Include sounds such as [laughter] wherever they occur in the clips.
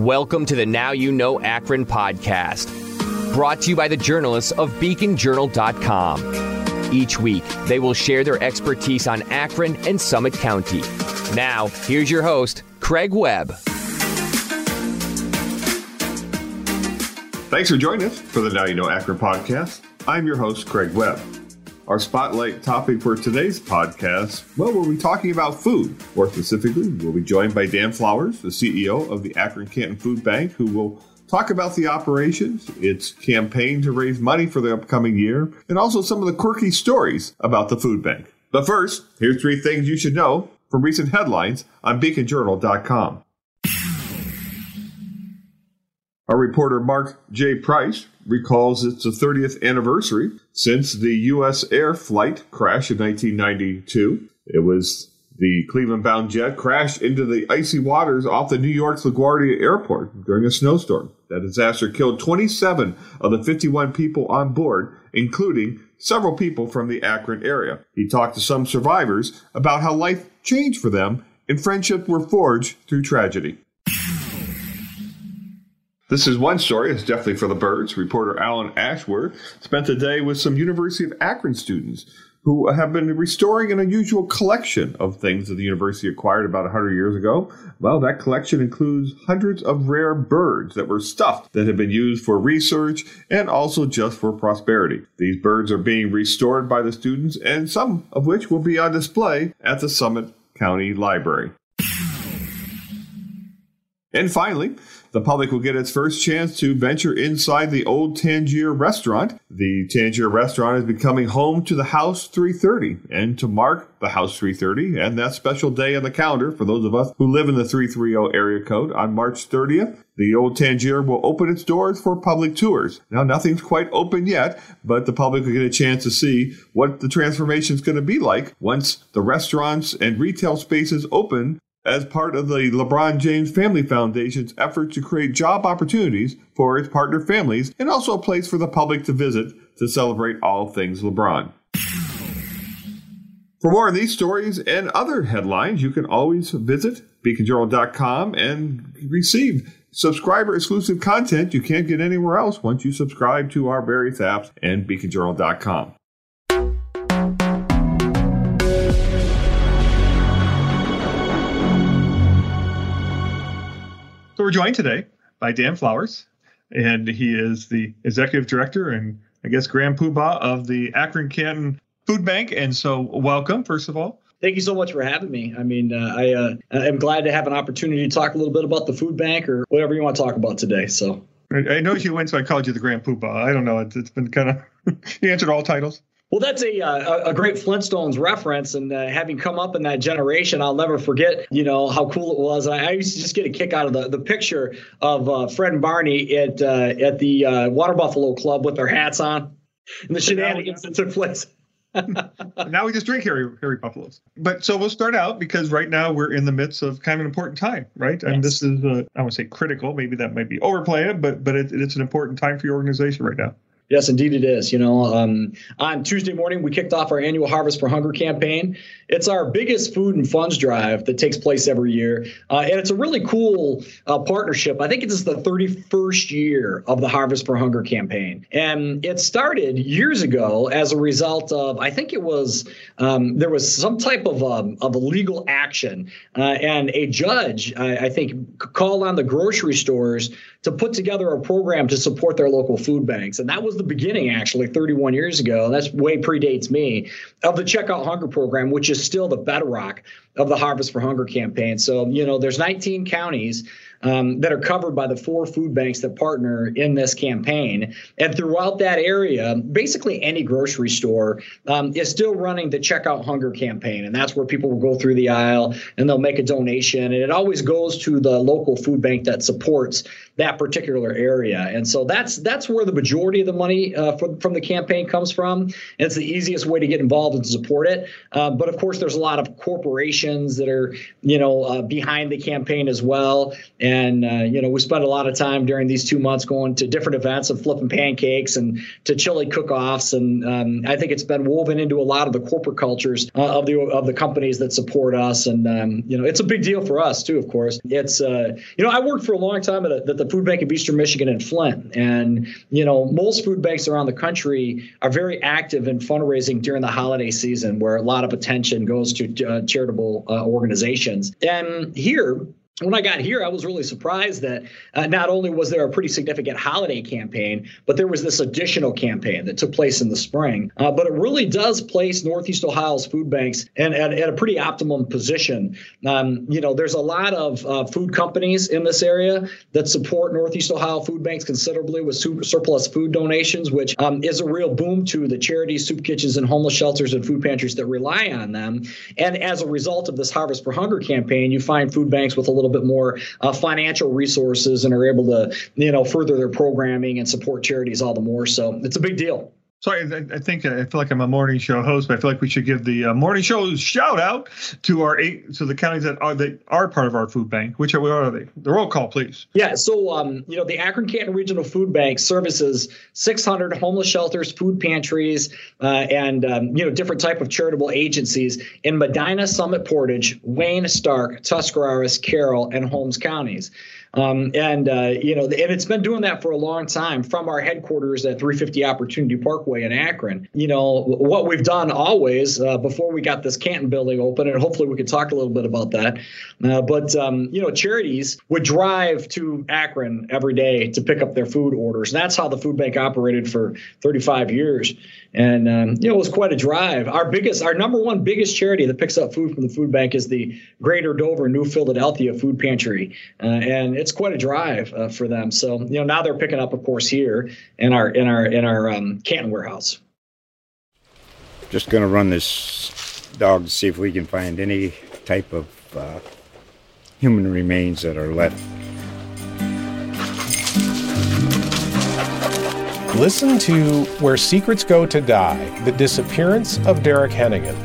Welcome to the Now You Know Akron podcast, brought to you by the journalists of BeaconJournal.com. Each week, they will share their expertise on Akron and Summit County. Now, here's your host, Craig Webb. Thanks for joining us for the Now You Know Akron podcast. I'm your host, Craig Webb. Our spotlight topic for today's podcast, well, we'll be talking about food. More specifically, we'll be joined by Dan Flowers, the CEO of the Akron Canton Food Bank, who will talk about the operations, its campaign to raise money for the upcoming year, and also some of the quirky stories about the food bank. But first, here's three things you should know from recent headlines on beaconjournal.com. Our reporter Mark J. Price recalls it's the 30th anniversary since the U.S. Air flight crash in 1992. It was the Cleveland bound jet crashed into the icy waters off the New York's LaGuardia Airport during a snowstorm. That disaster killed 27 of the 51 people on board, including several people from the Akron area. He talked to some survivors about how life changed for them and friendships were forged through tragedy. This is one story. It's definitely for the birds. Reporter Alan Ashworth spent the day with some University of Akron students who have been restoring an unusual collection of things that the university acquired about 100 years ago. Well, that collection includes hundreds of rare birds that were stuffed that have been used for research and also just for prosperity. These birds are being restored by the students, and some of which will be on display at the Summit County Library. And finally, the public will get its first chance to venture inside the old Tangier restaurant. The Tangier restaurant is becoming home to the House 330. And to mark the House 330 and that special day on the calendar for those of us who live in the 330 area code on March 30th, the old Tangier will open its doors for public tours. Now, nothing's quite open yet, but the public will get a chance to see what the transformation is going to be like once the restaurants and retail spaces open as part of the LeBron James Family Foundation's effort to create job opportunities for its partner families and also a place for the public to visit to celebrate all things LeBron. For more on these stories and other headlines, you can always visit beaconjournal.com and receive subscriber exclusive content you can't get anywhere else once you subscribe to our various apps and beaconjournal.com. So we're joined today by Dan Flowers, and he is the executive director and I guess grand poobah of the Akron Canton Food Bank. And so, welcome, first of all. Thank you so much for having me. I mean, uh, I uh, am glad to have an opportunity to talk a little bit about the food bank or whatever you want to talk about today. So. I know you went, so I called you the Grand Poobah. I don't know. It's, it's been kind of [laughs] you answered all titles. Well, that's a uh, a great Flintstones reference, and uh, having come up in that generation, I'll never forget. You know how cool it was. I, I used to just get a kick out of the, the picture of uh, Fred and Barney at uh, at the uh, Water Buffalo Club with their hats on, and the shenanigans that took place. [laughs] now we just drink Harry Harry Buffaloes. But so we'll start out because right now we're in the midst of kind of an important time, right? Yes. And this is I to say critical. Maybe that might be overplaying it, but but it, it's an important time for your organization right now. Yes, indeed it is. You know, um, on Tuesday morning, we kicked off our annual Harvest for Hunger campaign. It's our biggest food and funds drive that takes place every year. Uh, and it's a really cool uh, partnership. I think it's the 31st year of the Harvest for Hunger campaign. And it started years ago as a result of, I think it was, um, there was some type of, um, of a legal action. Uh, and a judge, I, I think, called on the grocery stores to put together a program to support their local food banks. And that was the beginning, actually, 31 years ago. And that's way predates me of the Checkout Hunger program, which is still the bedrock of the Harvest for Hunger campaign. So, you know, there's 19 counties um, that are covered by the four food banks that partner in this campaign. And throughout that area, basically any grocery store um, is still running the Checkout Hunger campaign. And that's where people will go through the aisle and they'll make a donation. And it always goes to the local food bank that supports that particular area. And so that's that's where the majority of the money uh, for, from the campaign comes from. And it's the easiest way to get involved and support it. Uh, but of course, there's a lot of corporations that are, you know, uh, behind the campaign as well. And, uh, you know, we spent a lot of time during these two months going to different events and flipping pancakes and to chili cook-offs. And um, I think it's been woven into a lot of the corporate cultures uh, of the of the companies that support us. And, um, you know, it's a big deal for us, too, of course. It's, uh, you know, I worked for a long time at, a, at the Food Bank of Eastern Michigan and Flint. And, you know, most food banks around the country are very active in fundraising during the holiday season where a lot of attention goes to uh, charitable uh, organizations. And here, when I got here, I was really surprised that uh, not only was there a pretty significant holiday campaign, but there was this additional campaign that took place in the spring. Uh, but it really does place Northeast Ohio's food banks in, at, at a pretty optimum position. Um, you know, there's a lot of uh, food companies in this area that support Northeast Ohio food banks considerably with super, surplus food donations, which um, is a real boom to the charities, soup kitchens, and homeless shelters and food pantries that rely on them. And as a result of this Harvest for Hunger campaign, you find food banks with a little little bit more uh, financial resources and are able to, you know, further their programming and support charities all the more. So it's a big deal. Sorry, I, think I feel like I'm a morning show host, but I feel like we should give the uh, morning show shout out to our eight to the counties that are they are part of our food bank. Which are, are they? The roll call, please. Yeah, so um, you know the Akron Canton Regional Food Bank services 600 homeless shelters, food pantries, uh, and um, you know different type of charitable agencies in Medina, Summit, Portage, Wayne, Stark, Tuscarawas, Carroll, and Holmes counties. Um, and uh, you know, and it's been doing that for a long time from our headquarters at 350 Opportunity Parkway in Akron. You know, what we've done always uh, before we got this Canton building open, and hopefully we could talk a little bit about that. Uh, but um, you know, charities would drive to Akron every day to pick up their food orders. That's how the food bank operated for 35 years. And um, you know, it was quite a drive. Our biggest, our number one biggest charity that picks up food from the food bank is the Greater Dover New Philadelphia Food Pantry, uh, and it's quite a drive uh, for them. So you know, now they're picking up, of course, here in our in our in our um, Canton warehouse. Just going to run this dog to see if we can find any type of uh, human remains that are left Listen to Where Secrets Go to Die The Disappearance of Derek Hennigan.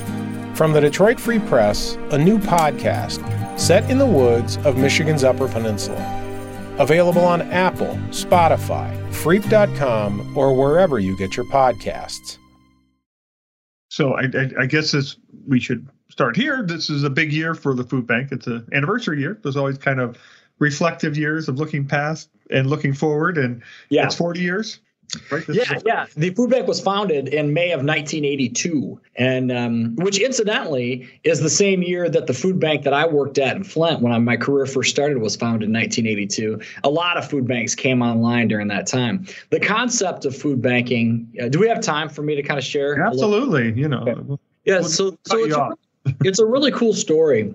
From the Detroit Free Press, a new podcast set in the woods of Michigan's Upper Peninsula. Available on Apple, Spotify, Freep.com, or wherever you get your podcasts. So I, I, I guess this, we should start here. This is a big year for the food bank. It's an anniversary year. There's always kind of reflective years of looking past and looking forward, and yeah. it's 40 years. Right? Yeah, yeah. The food bank was founded in May of 1982, and um, which incidentally is the same year that the food bank that I worked at in Flint when I, my career first started was founded in 1982. A lot of food banks came online during that time. The concept of food banking. Uh, do we have time for me to kind of share? Absolutely. You know. Okay. Yeah. We'll so so it's a, it's a really cool story.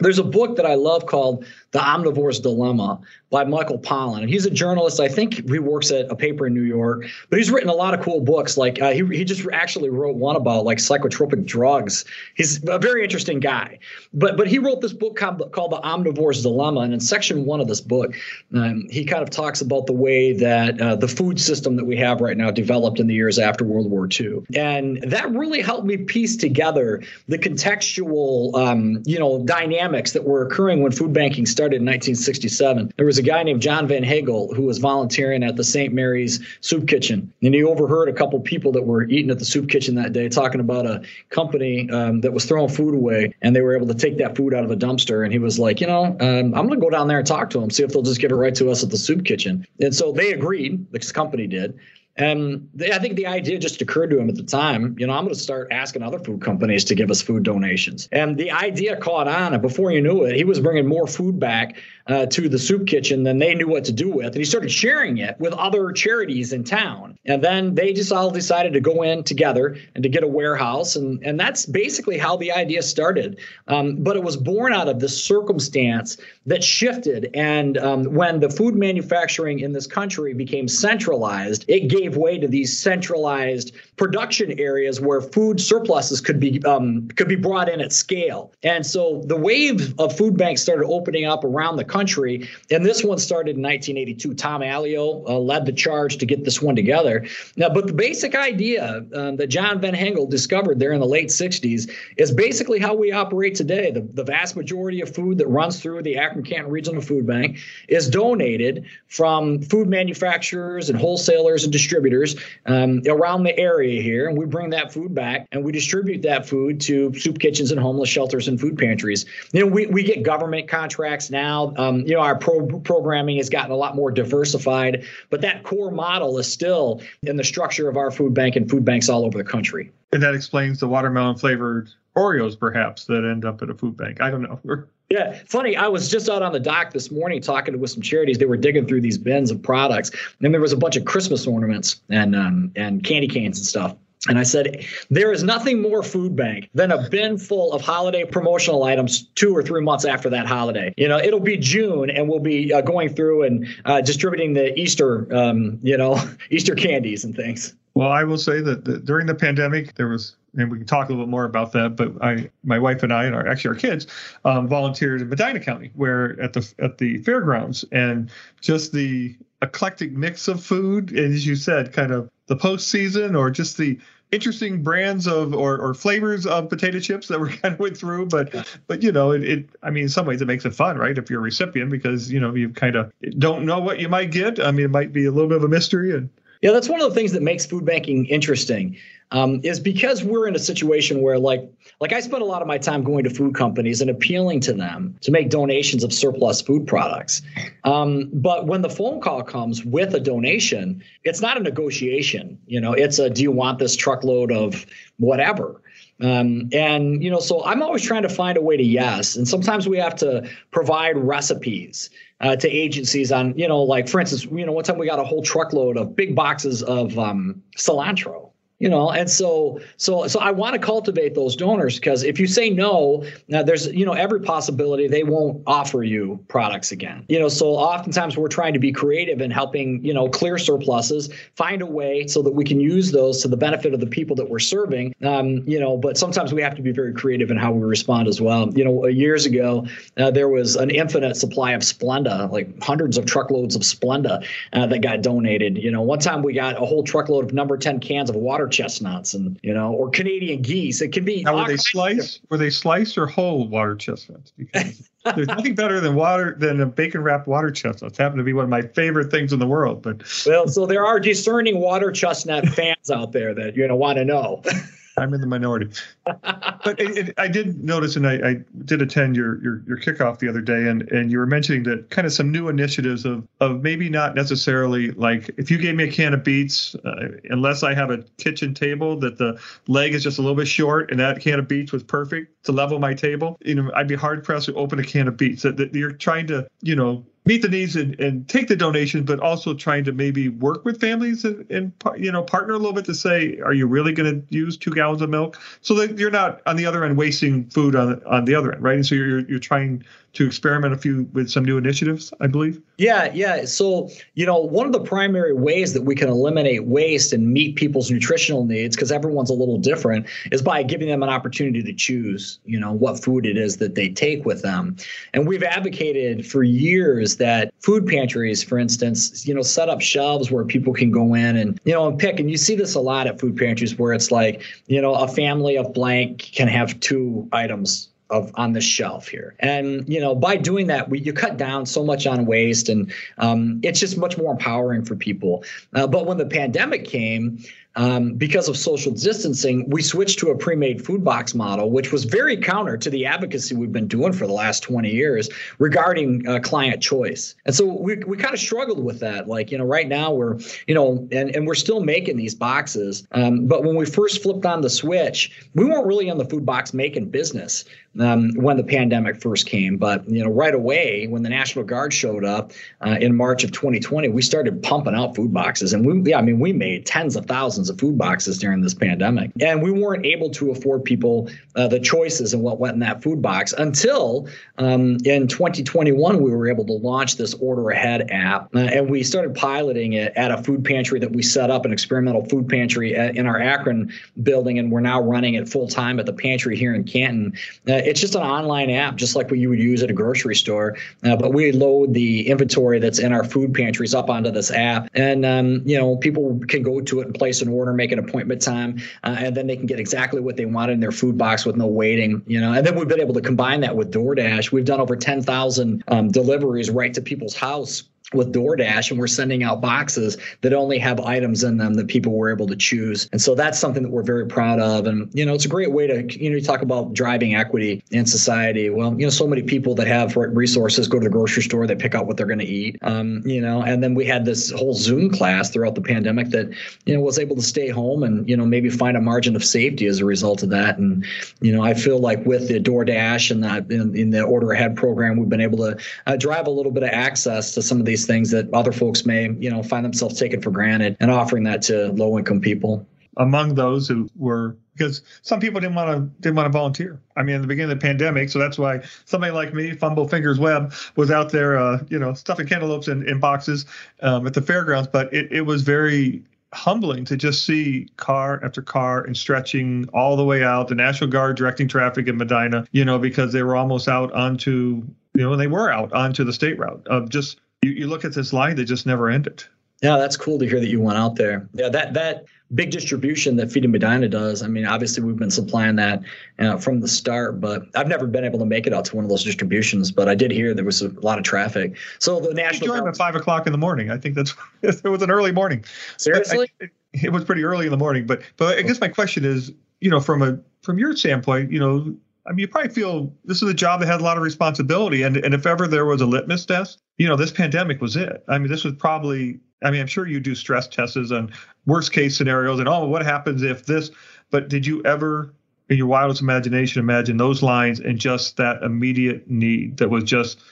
There's a book that I love called The Omnivore's Dilemma by Michael Pollan. And he's a journalist. I think he works at a paper in New York, but he's written a lot of cool books. Like uh, he, he just actually wrote one about like psychotropic drugs. He's a very interesting guy. But but he wrote this book called, called The Omnivore's Dilemma. And in section one of this book, um, he kind of talks about the way that uh, the food system that we have right now developed in the years after World War II. And that really helped me piece together the contextual, um, you know, dynamics that were occurring when food banking started in 1967. There was a guy named John Van Hengel who was volunteering at the St. Mary's Soup Kitchen, and he overheard a couple people that were eating at the soup kitchen that day talking about a company um, that was throwing food away, and they were able to take that food out of a dumpster. And he was like, you know, um, I'm going to go down there and talk to them, see if they'll just give it right to us at the soup kitchen. And so they agreed. The company did. And they, I think the idea just occurred to him at the time, you know, I'm going to start asking other food companies to give us food donations. And the idea caught on. And before you knew it, he was bringing more food back uh, to the soup kitchen than they knew what to do with. And he started sharing it with other charities in town. And then they just all decided to go in together and to get a warehouse. And, and that's basically how the idea started. Um, but it was born out of the circumstance that shifted. And um, when the food manufacturing in this country became centralized, it gave way to these centralized production areas where food surpluses could be um, could be brought in at scale. And so the wave of food banks started opening up around the country. And this one started in 1982. Tom Allio uh, led the charge to get this one together. Now, but the basic idea um, that John Van Hengel discovered there in the late 60s is basically how we operate today. The, the vast majority of food that runs through the Akron Canton Regional Food Bank is donated from food manufacturers and wholesalers and distributors um, around the area here. And we bring that food back and we distribute that food to soup kitchens and homeless shelters and food pantries. You know, we, we get government contracts now. Um, you know, our pro- programming has gotten a lot more diversified, but that core model is still in the structure of our food bank and food banks all over the country. And that explains the watermelon flavored Oreos, perhaps, that end up at a food bank. I don't know. [laughs] Yeah, funny. I was just out on the dock this morning talking with some charities. They were digging through these bins of products, and there was a bunch of Christmas ornaments and um, and candy canes and stuff. And I said, there is nothing more food bank than a bin full of holiday promotional items two or three months after that holiday. You know, it'll be June and we'll be uh, going through and uh, distributing the Easter, um, you know, [laughs] Easter candies and things. Well, I will say that, that during the pandemic, there was and we can talk a little bit more about that. But I, my wife and I, and our actually our kids, um, volunteered in Medina County, where at the at the fairgrounds, and just the eclectic mix of food, and as you said, kind of the postseason or just the interesting brands of or, or flavors of potato chips that [laughs] we kind of went through but but you know it, it i mean in some ways it makes it fun right if you're a recipient because you know you kind of don't know what you might get i mean it might be a little bit of a mystery and yeah, that's one of the things that makes food banking interesting. Um, is because we're in a situation where, like, like I spend a lot of my time going to food companies and appealing to them to make donations of surplus food products. Um, but when the phone call comes with a donation, it's not a negotiation. You know, it's a do you want this truckload of whatever? Um, and you know, so I'm always trying to find a way to yes. And sometimes we have to provide recipes uh, to agencies on, you know, like for instance, you know, one time we got a whole truckload of big boxes of um, cilantro you know and so so so i want to cultivate those donors because if you say no now there's you know every possibility they won't offer you products again. You know so oftentimes we're trying to be creative in helping you know clear surpluses find a way so that we can use those to the benefit of the people that we're serving. Um, you know but sometimes we have to be very creative in how we respond as well. You know years ago uh, there was an infinite supply of splenda like hundreds of truckloads of splenda uh, that got donated. You know one time we got a whole truckload of number 10 cans of water chestnuts and you know or Canadian geese. It can be. Now, were they sliced? Were they sliced or whole water chestnuts? Because there's [laughs] nothing better than water than a bacon wrapped water chestnut. It's happened to be one of my favorite things in the world. But well, so there are discerning water chestnut fans out there that you know want to know. [laughs] I'm in the minority. but it, it, I did notice, and I, I, did attend your, your your kickoff the other day, and and you were mentioning that kind of some new initiatives of of maybe not necessarily like if you gave me a can of beets, uh, unless I have a kitchen table that the leg is just a little bit short, and that can of beets was perfect to level my table, you know, I'd be hard pressed to open a can of beets. That, that you're trying to, you know, meet the needs and, and take the donation, but also trying to maybe work with families and, and you know partner a little bit to say, are you really going to use two gallons of milk? So that you're not on the other end wasting food on on the other end, right? And so you're you're trying to experiment a few with some new initiatives, I believe. Yeah, yeah. So, you know, one of the primary ways that we can eliminate waste and meet people's nutritional needs, because everyone's a little different, is by giving them an opportunity to choose, you know, what food it is that they take with them. And we've advocated for years that food pantries, for instance, you know, set up shelves where people can go in and, you know, and pick. And you see this a lot at food pantries where it's like, you know, a family of blank can have two items of on the shelf here. And you know, by doing that, we you cut down so much on waste, and um, it's just much more empowering for people. Uh, but when the pandemic came, um, because of social distancing, we switched to a pre-made food box model, which was very counter to the advocacy we've been doing for the last 20 years regarding uh, client choice. And so we, we kind of struggled with that. Like, you know, right now we're, you know, and, and we're still making these boxes. Um, but when we first flipped on the switch, we weren't really in the food box making business um, when the pandemic first came. But you know, right away when the National Guard showed up uh, in March of 2020, we started pumping out food boxes, and we, yeah, I mean, we made tens of thousands of food boxes during this pandemic, and we weren't able to afford people uh, the choices and what went in that food box until um, in 2021 we were able to launch this order ahead app, uh, and we started piloting it at a food pantry that we set up, an experimental food pantry at, in our Akron building, and we're now running it full time at the pantry here in Canton uh, it's just an online app, just like what you would use at a grocery store. Uh, but we load the inventory that's in our food pantries up onto this app, and um, you know people can go to it and place an order, make an appointment time, uh, and then they can get exactly what they want in their food box with no waiting. You know, and then we've been able to combine that with DoorDash. We've done over 10,000 um, deliveries right to people's house with DoorDash and we're sending out boxes that only have items in them that people were able to choose. And so that's something that we're very proud of. And, you know, it's a great way to, you know, talk about driving equity in society. Well, you know, so many people that have resources go to the grocery store, they pick out what they're going to eat, um, you know, and then we had this whole Zoom class throughout the pandemic that, you know, was able to stay home and, you know, maybe find a margin of safety as a result of that. And, you know, I feel like with the DoorDash and the, in, in the order ahead program, we've been able to uh, drive a little bit of access to some of these these things that other folks may, you know, find themselves taking for granted and offering that to low income people. Among those who were because some people didn't want to didn't want to volunteer. I mean, in the beginning of the pandemic, so that's why somebody like me, Fumble Fingers Webb, was out there, uh, you know, stuffing cantaloupes in, in boxes um, at the fairgrounds. But it, it was very humbling to just see car after car and stretching all the way out. The National Guard directing traffic in Medina, you know, because they were almost out onto, you know, they were out onto the state route of just you, you look at this line that just never ended. Yeah, that's cool to hear that you went out there. Yeah, that that big distribution that Feeding Medina does. I mean, obviously we've been supplying that uh, from the start, but I've never been able to make it out to one of those distributions. But I did hear there was a lot of traffic. So the national joined at five o'clock in the morning. I think that's [laughs] it was an early morning. Seriously, I, it was pretty early in the morning. But but I guess my question is, you know, from a from your standpoint, you know, I mean, you probably feel this is a job that has a lot of responsibility. And, and if ever there was a litmus test, you know, this pandemic was it. I mean, this was probably, I mean, I'm sure you do stress tests and worst case scenarios and, oh, what happens if this, but did you ever, in your wildest imagination, imagine those lines and just that immediate need that was just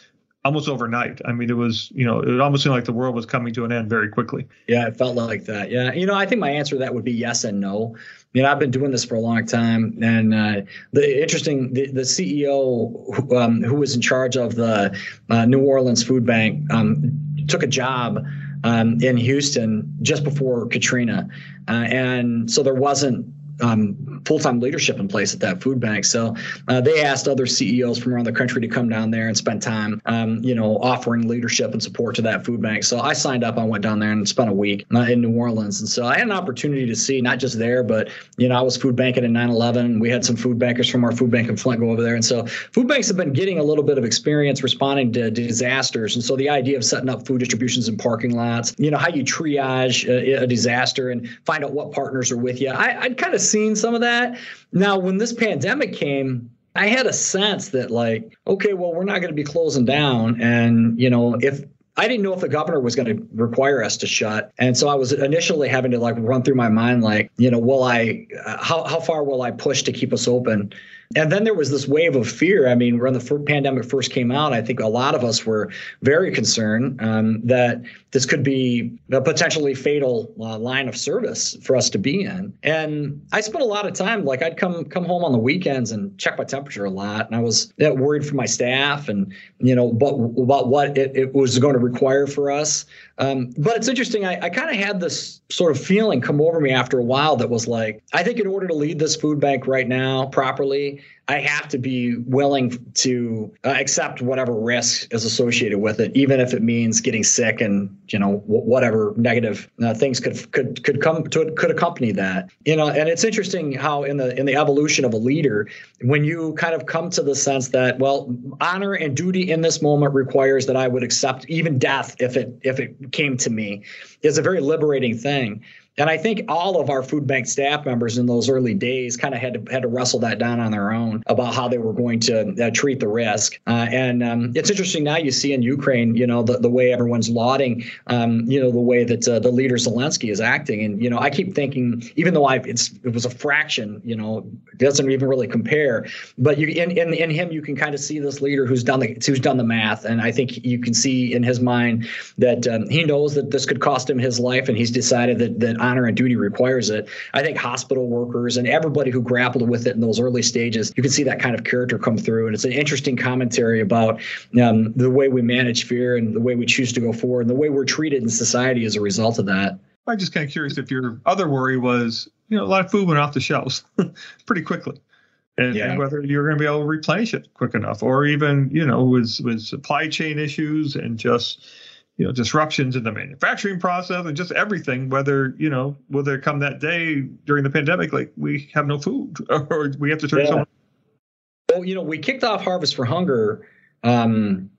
almost overnight. I mean, it was, you know, it almost seemed like the world was coming to an end very quickly. Yeah, it felt like that. Yeah. You know, I think my answer to that would be yes and no. Know, I've been doing this for a long time, and uh, the interesting, the, the CEO who, um, who, was in charge of the uh, New Orleans Food Bank um, took a job um, in Houston just before Katrina, uh, and so there wasn't um, full-time leadership in place at that food bank. So uh, they asked other CEOs from around the country to come down there and spend time, um, you know, offering leadership and support to that food bank. So I signed up. I went down there and spent a week uh, in New Orleans, and so I had an opportunity to see not just there, but you know, I was food banking in 9/11. We had some food bankers from our food bank in Flint go over there, and so food banks have been getting a little bit of experience responding to disasters. And so the idea of setting up food distributions in parking lots, you know, how you triage a, a disaster and find out what partners are with you. I, I'd kind of seen some of that. Now, when this pandemic came, I had a sense that like, okay, well, we're not going to be closing down, and you know, if I didn't know if the governor was going to require us to shut, and so I was initially having to like run through my mind like, you know, will I, uh, how how far will I push to keep us open? And then there was this wave of fear. I mean, when the pandemic first came out, I think a lot of us were very concerned um, that this could be a potentially fatal uh, line of service for us to be in. And I spent a lot of time, like I'd come come home on the weekends and check my temperature a lot, and I was that worried for my staff and you know, but about what it, it was going to require for us. Um, but it's interesting. I, I kind of had this sort of feeling come over me after a while that was like, I think in order to lead this food bank right now properly, I have to be willing to uh, accept whatever risk is associated with it, even if it means getting sick and you know w- whatever negative uh, things could could could come to could accompany that. You know, and it's interesting how in the in the evolution of a leader, when you kind of come to the sense that well, honor and duty in this moment requires that I would accept even death if it if it came to me, is a very liberating thing. And I think all of our food bank staff members in those early days kind of had to had to wrestle that down on their own about how they were going to uh, treat the risk. Uh, and um, it's interesting now you see in Ukraine, you know, the, the way everyone's lauding, um, you know, the way that uh, the leader Zelensky is acting. And you know, I keep thinking, even though I it's it was a fraction, you know, doesn't even really compare. But you in in, in him, you can kind of see this leader who's done the who's done the math, and I think you can see in his mind that um, he knows that this could cost him his life, and he's decided that that honor and duty requires it. I think hospital workers and everybody who grappled with it in those early stages, you can see that kind of character come through. And it's an interesting commentary about um, the way we manage fear and the way we choose to go forward and the way we're treated in society as a result of that. I'm just kind of curious if your other worry was, you know, a lot of food went off the shelves [laughs] pretty quickly. And, yeah. and, whether you're going to be able to replenish it quick enough, or even you know, with with supply chain issues and just you know disruptions in the manufacturing process and just everything whether you know will there come that day during the pandemic like we have no food [laughs] or we have to turn yeah. someone well you know we kicked off harvest for hunger um,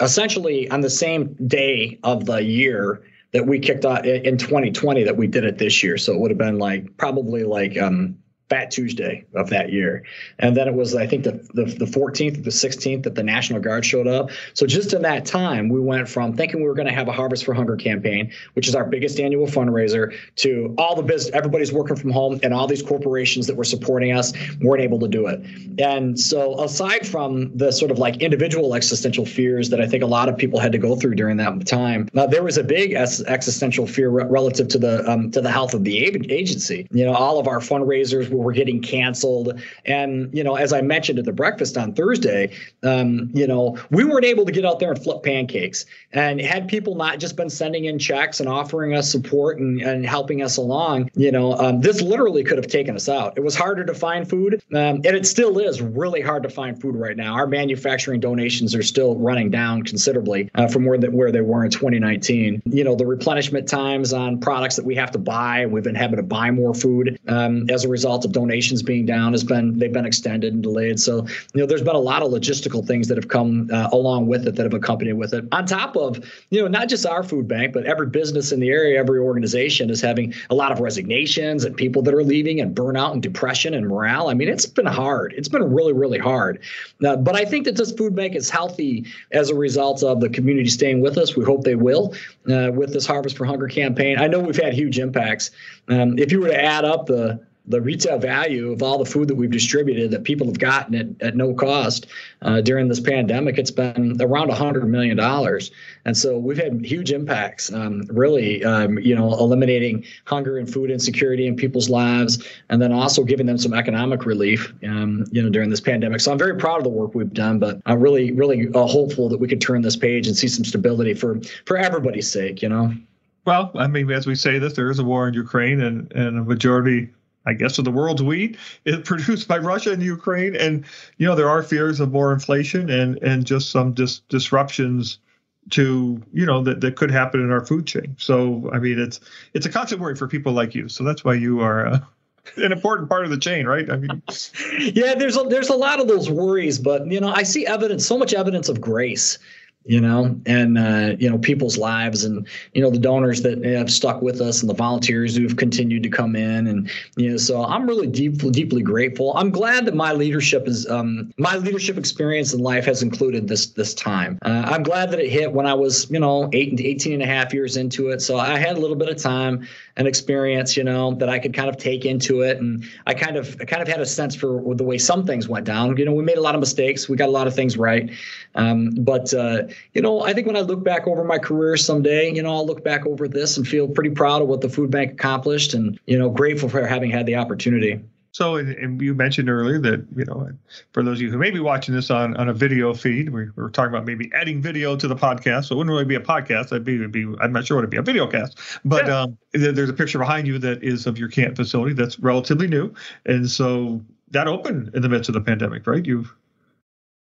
essentially on the same day of the year that we kicked off in 2020 that we did it this year so it would have been like probably like um, Fat Tuesday of that year. And then it was, I think, the, the, the 14th, the 16th that the National Guard showed up. So just in that time, we went from thinking we were going to have a Harvest for Hunger campaign, which is our biggest annual fundraiser, to all the business, everybody's working from home, and all these corporations that were supporting us weren't able to do it. And so, aside from the sort of like individual existential fears that I think a lot of people had to go through during that time, now there was a big existential fear relative to the um, to the health of the agency. You know, all of our fundraisers were getting canceled. And, you know, as I mentioned at the breakfast on Thursday, um, you know, we weren't able to get out there and flip pancakes. And had people not just been sending in checks and offering us support and, and helping us along, you know, um, this literally could have taken us out. It was harder to find food. Um, and it still is really hard to find food right now. Our manufacturing donations are still running down considerably uh, from where, the, where they were in 2019. You know, the replenishment times on products that we have to buy, we've been having to buy more food um, as a result donations being down has been they've been extended and delayed. So you know, there's been a lot of logistical things that have come uh, along with it that have accompanied with it. On top of you know, not just our food bank, but every business in the area, every organization is having a lot of resignations and people that are leaving and burnout and depression and morale. I mean, it's been hard. It's been really, really hard. Uh, but I think that this food bank is healthy as a result of the community staying with us. We hope they will uh, with this Harvest for Hunger campaign. I know we've had huge impacts. Um, if you were to add up the the retail value of all the food that we've distributed that people have gotten at, at no cost uh, during this pandemic, it's been around $100 million. And so we've had huge impacts, um, really, um, you know, eliminating hunger and food insecurity in people's lives, and then also giving them some economic relief, um, you know, during this pandemic. So I'm very proud of the work we've done, but I'm really, really uh, hopeful that we could turn this page and see some stability for, for everybody's sake, you know? Well, I mean, as we say this, there is a war in Ukraine, and, and a majority I guess, of the world's wheat is [laughs] produced by Russia and Ukraine. And, you know, there are fears of more inflation and, and just some dis- disruptions to, you know, that, that could happen in our food chain. So, I mean, it's it's a constant worry for people like you. So that's why you are uh, [laughs] an important part of the chain, right? I mean, [laughs] yeah, there's a, there's a lot of those worries, but, you know, I see evidence, so much evidence of grace you know, and uh, you know people's lives, and you know the donors that have stuck with us, and the volunteers who've continued to come in, and you know, so I'm really deeply, deeply grateful. I'm glad that my leadership is um, my leadership experience in life has included this this time. Uh, I'm glad that it hit when I was, you know, eight, 18 and a half years into it, so I had a little bit of time and experience, you know, that I could kind of take into it, and I kind of I kind of had a sense for the way some things went down. You know, we made a lot of mistakes, we got a lot of things right, um, but uh, you know, I think when I look back over my career someday, you know, I'll look back over this and feel pretty proud of what the food bank accomplished and, you know, grateful for having had the opportunity. So, and you mentioned earlier that, you know, for those of you who may be watching this on, on a video feed, we were talking about maybe adding video to the podcast. So it wouldn't really be a podcast. I'd be, it'd be I'm not sure what it'd be, a video cast. But yeah. um, there's a picture behind you that is of your Canton facility that's relatively new. And so that opened in the midst of the pandemic, right? You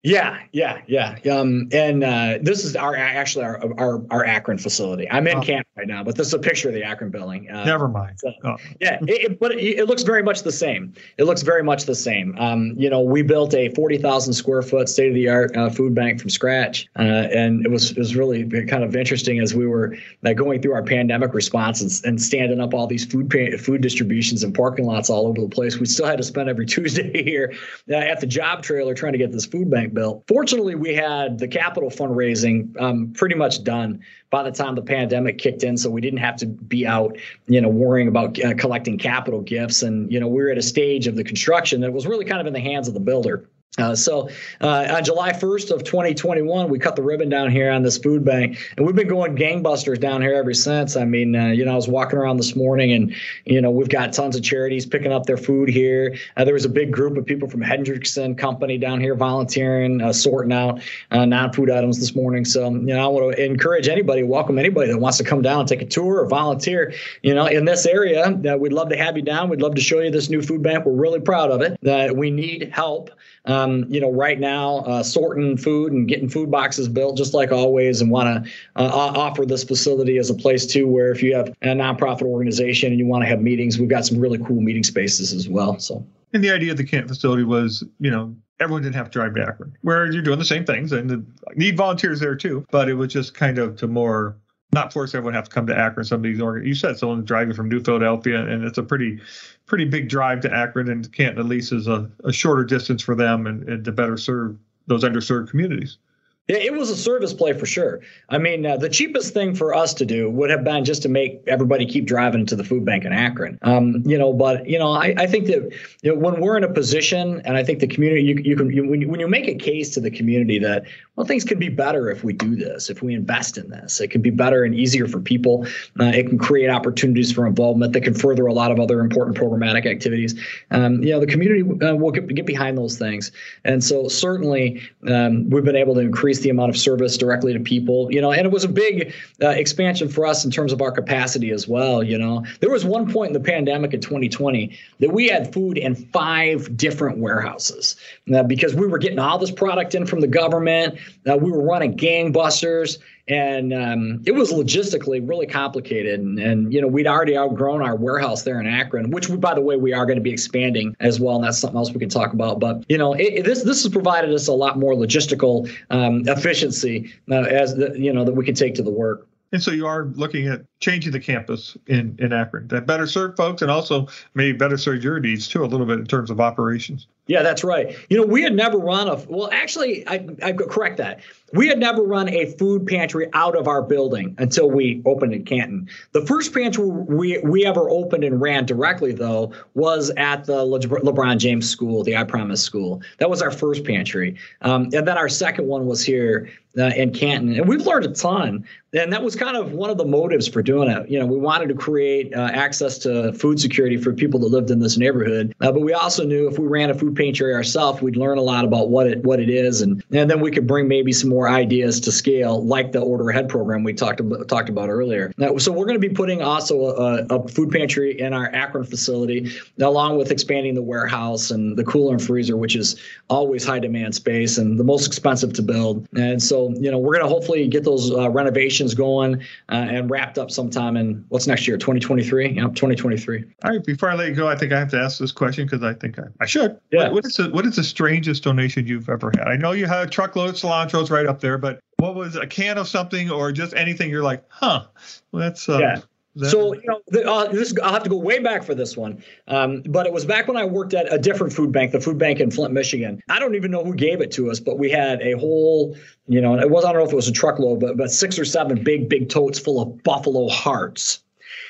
yeah, yeah, yeah. Um, and uh, this is our actually our, our our Akron facility. I'm in oh. Canton right now, but this is a picture of the Akron building. Uh, Never mind. So, oh. Yeah, it, it, but it, it, looks very much the same. It looks very much the same. Um, you know, we built a 40,000 square foot state of the art uh, food bank from scratch, uh, and it was it was really kind of interesting as we were uh, going through our pandemic response and, and standing up all these food food distributions and parking lots all over the place. We still had to spend every [laughs] Tuesday here uh, at the job trailer trying to get this food bank built. Fortunately, we had the capital fundraising um, pretty much done by the time the pandemic kicked in, so we didn't have to be out, you know, worrying about uh, collecting capital gifts. And you know, we were at a stage of the construction that was really kind of in the hands of the builder. Uh, so uh, on July 1st of 2021, we cut the ribbon down here on this food bank, and we've been going gangbusters down here ever since. I mean, uh, you know, I was walking around this morning, and you know, we've got tons of charities picking up their food here. Uh, there was a big group of people from Hendrickson Company down here volunteering, uh, sorting out uh, non-food items this morning. So, you know, I want to encourage anybody, welcome anybody that wants to come down and take a tour or volunteer. You know, in this area, we'd love to have you down. We'd love to show you this new food bank. We're really proud of it. That we need help um, you know, right now, uh, sorting food and getting food boxes built, just like always, and want to uh, offer this facility as a place too, where if you have a nonprofit organization and you want to have meetings, we've got some really cool meeting spaces as well. So. And the idea of the camp facility was, you know, everyone didn't have to drive Akron, where you're doing the same things and need volunteers there too. But it was just kind of to more not force everyone to have to come to Akron. Some of these organ- you said someone driving from New Philadelphia, and it's a pretty pretty big drive to Akron, and Canton at least is a, a shorter distance for them, and, and to better serve those underserved communities. It was a service play for sure. I mean, uh, the cheapest thing for us to do would have been just to make everybody keep driving to the food bank in Akron. Um, you know, but you know, I, I think that you know, when we're in a position, and I think the community, you, you can you, when, you, when you make a case to the community that well, things could be better if we do this, if we invest in this, it can be better and easier for people. Uh, it can create opportunities for involvement that can further a lot of other important programmatic activities. Um, you know, the community uh, will get, get, behind those things, and so certainly um, we've been able to increase increase the amount of service directly to people. You know, and it was a big uh, expansion for us in terms of our capacity as well. You know, there was one point in the pandemic in 2020 that we had food in five different warehouses uh, because we were getting all this product in from the government. Uh, we were running gangbusters and um, it was logistically really complicated. And, and, you know, we'd already outgrown our warehouse there in Akron, which, we, by the way, we are going to be expanding as well, and that's something else we can talk about. But you know, it, this this has provided us a lot more logistical um, efficiency uh, as the, you know that we can take to the work. And so you are looking at changing the campus in, in Akron that better serve folks and also maybe better serve your needs too, a little bit in terms of operations. Yeah, that's right. You know, we had never run a, well, actually, I, I correct that. We had never run a food pantry out of our building until we opened in Canton. The first pantry we, we ever opened and ran directly, though, was at the Le- LeBron James School, the I Promise School. That was our first pantry. Um, and then our second one was here uh, in Canton. And we've learned a ton. And that was kind of one of the motives for doing it. You know, we wanted to create uh, access to food security for people that lived in this neighborhood. Uh, but we also knew if we ran a food pantry ourselves, we'd learn a lot about what it what it is, and and then we could bring maybe some more ideas to scale, like the order ahead program we talked about talked about earlier. Now, so we're going to be putting also a, a food pantry in our Akron facility, along with expanding the warehouse and the cooler and freezer, which is always high demand space and the most expensive to build. And so, you know, we're going to hopefully get those uh, renovations going uh, and wrapped up sometime in what's next year, 2023. Yep, 2023. All right. Before I let you go, I think I have to ask this question because I think I, I should. Yeah. What, what is the what is the strangest donation you've ever had? I know you had a truckload of cilantros right up there, but what was a can of something or just anything? You're like, huh? Well, that's uh, yeah. That, so you know, the, uh, this I'll have to go way back for this one, um, but it was back when I worked at a different food bank, the food bank in Flint, Michigan. I don't even know who gave it to us, but we had a whole, you know, it was I don't know if it was a truckload, but but six or seven big big totes full of buffalo hearts.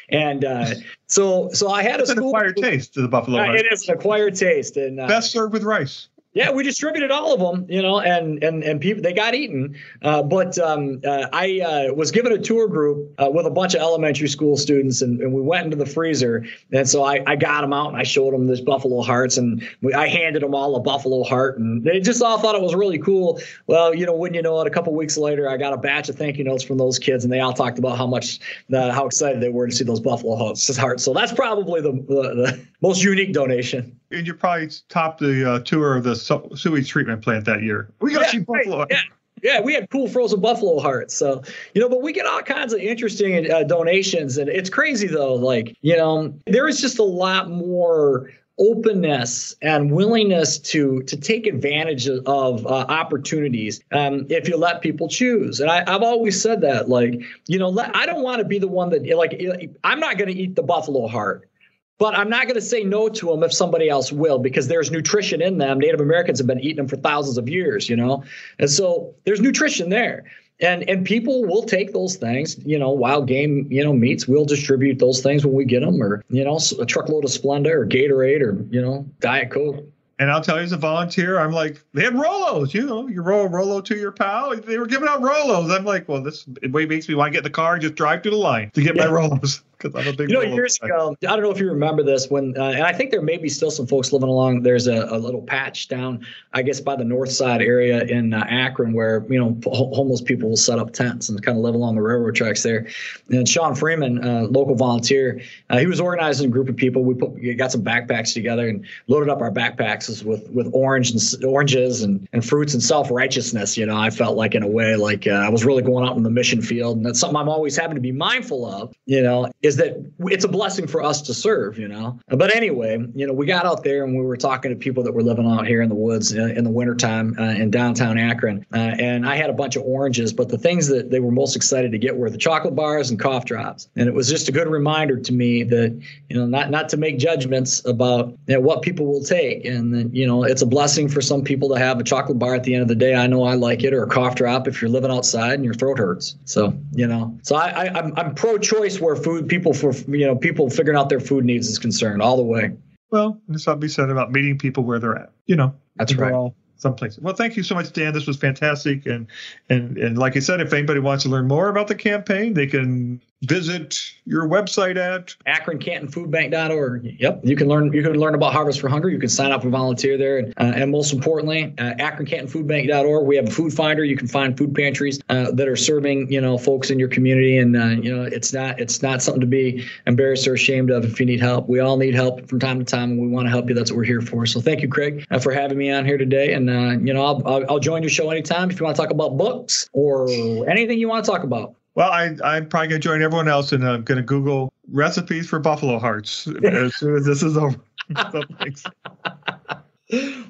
And uh, so, so I had it's a school, an acquired taste to the buffalo. Uh, it is an acquired taste, and uh, best served with rice. Yeah, we distributed all of them, you know, and and and people they got eaten. Uh, but um, uh, I uh, was given a tour group uh, with a bunch of elementary school students, and, and we went into the freezer. And so I, I got them out and I showed them this buffalo hearts, and we, I handed them all a buffalo heart, and they just all thought it was really cool. Well, you know, wouldn't you know it, a couple weeks later, I got a batch of thank you notes from those kids, and they all talked about how much uh, how excited they were to see those buffalo hearts. So that's probably the, the, the most unique donation. And you probably topped the uh, tour of the sewage treatment plant that year. We got yeah, see Buffalo. Right, yeah. Yeah, we had cool frozen buffalo hearts. So, you know, but we get all kinds of interesting uh, donations. And it's crazy, though. Like, you know, there is just a lot more openness and willingness to to take advantage of uh, opportunities um, if you let people choose and I, have always said that like you know let, i don't want to be the one that like i'm not going to eat the buffalo heart but I'm not going to say no to them if somebody else will, because there's nutrition in them. Native Americans have been eating them for thousands of years, you know, and so there's nutrition there. And and people will take those things, you know, wild game, you know, meats. We'll distribute those things when we get them, or you know, a truckload of Splenda or Gatorade or you know, Diet Coke. And I'll tell you, as a volunteer, I'm like, they had Rolos, you know, you roll a Rolo to your pal. They were giving out Rolos. I'm like, well, this way makes me want to get in the car and just drive through the line to get yeah. my Rolos because a big. You know, years ago, I don't know if you remember this when, uh, and I think there may be still some folks living along. There's a, a little patch down, I guess, by the north side area in uh, Akron where you know homeless people will set up tents and kind of live along the railroad tracks there. And Sean Freeman, uh, local volunteer, uh, he was organizing a group of people. We put we got some backpacks together and loaded up our backpacks with with orange and oranges and, and fruits and self righteousness. You know, I felt like in a way like uh, I was really going out in the mission field, and that's something I'm always having to be mindful of. You know, is that it's a blessing for us to serve, you know. But anyway, you know, we got out there and we were talking to people that were living out here in the woods uh, in the wintertime uh, in downtown Akron. Uh, and I had a bunch of oranges, but the things that they were most excited to get were the chocolate bars and cough drops. And it was just a good reminder to me that, you know, not not to make judgments about you know, what people will take. And you know, it's a blessing for some people to have a chocolate bar at the end of the day. I know I like it, or a cough drop if you're living outside and your throat hurts. So, you know, so I, I I'm, I'm pro-choice where food people for you know people figuring out their food needs is concerned all the way. Well, there's something to be said about meeting people where they're at. You know, that's right. All someplace. Well, thank you so much, Dan. This was fantastic, and and and like I said, if anybody wants to learn more about the campaign, they can visit your website at akroncantonfoodbank.org. Yep, you can learn you can learn about Harvest for Hunger. You can sign up and volunteer there, and, uh, and most importantly, uh, akroncantonfoodbank.org. We have a food finder. You can find food pantries uh, that are serving you know folks in your community, and uh, you know it's not it's not something to be embarrassed or ashamed of if you need help. We all need help from time to time, and we want to help you. That's what we're here for. So thank you, Craig, uh, for having me on here today, and uh, you know I'll, I'll I'll join your show anytime if you want to talk about books or anything you want to talk about. Well, I, I'm probably going to join everyone else and I'm going to Google recipes for buffalo hearts [laughs] as soon as this is over. [laughs] so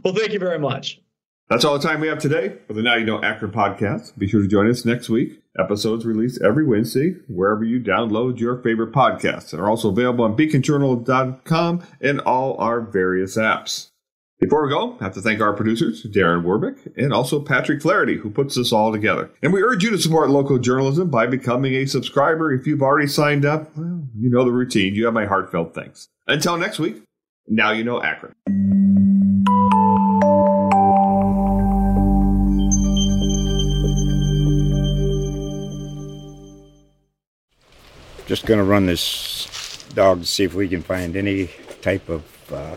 well, thank you very much. That's all the time we have today for the Now You Know Akron podcast. Be sure to join us next week. Episodes released every Wednesday, wherever you download your favorite podcasts, and are also available on beaconjournal.com and all our various apps. Before we go, I have to thank our producers, Darren Warbick, and also Patrick Flaherty, who puts this all together. And we urge you to support local journalism by becoming a subscriber. If you've already signed up, well, you know the routine. You have my heartfelt thanks. Until next week, now you know Akron. Just going to run this dog to see if we can find any type of uh,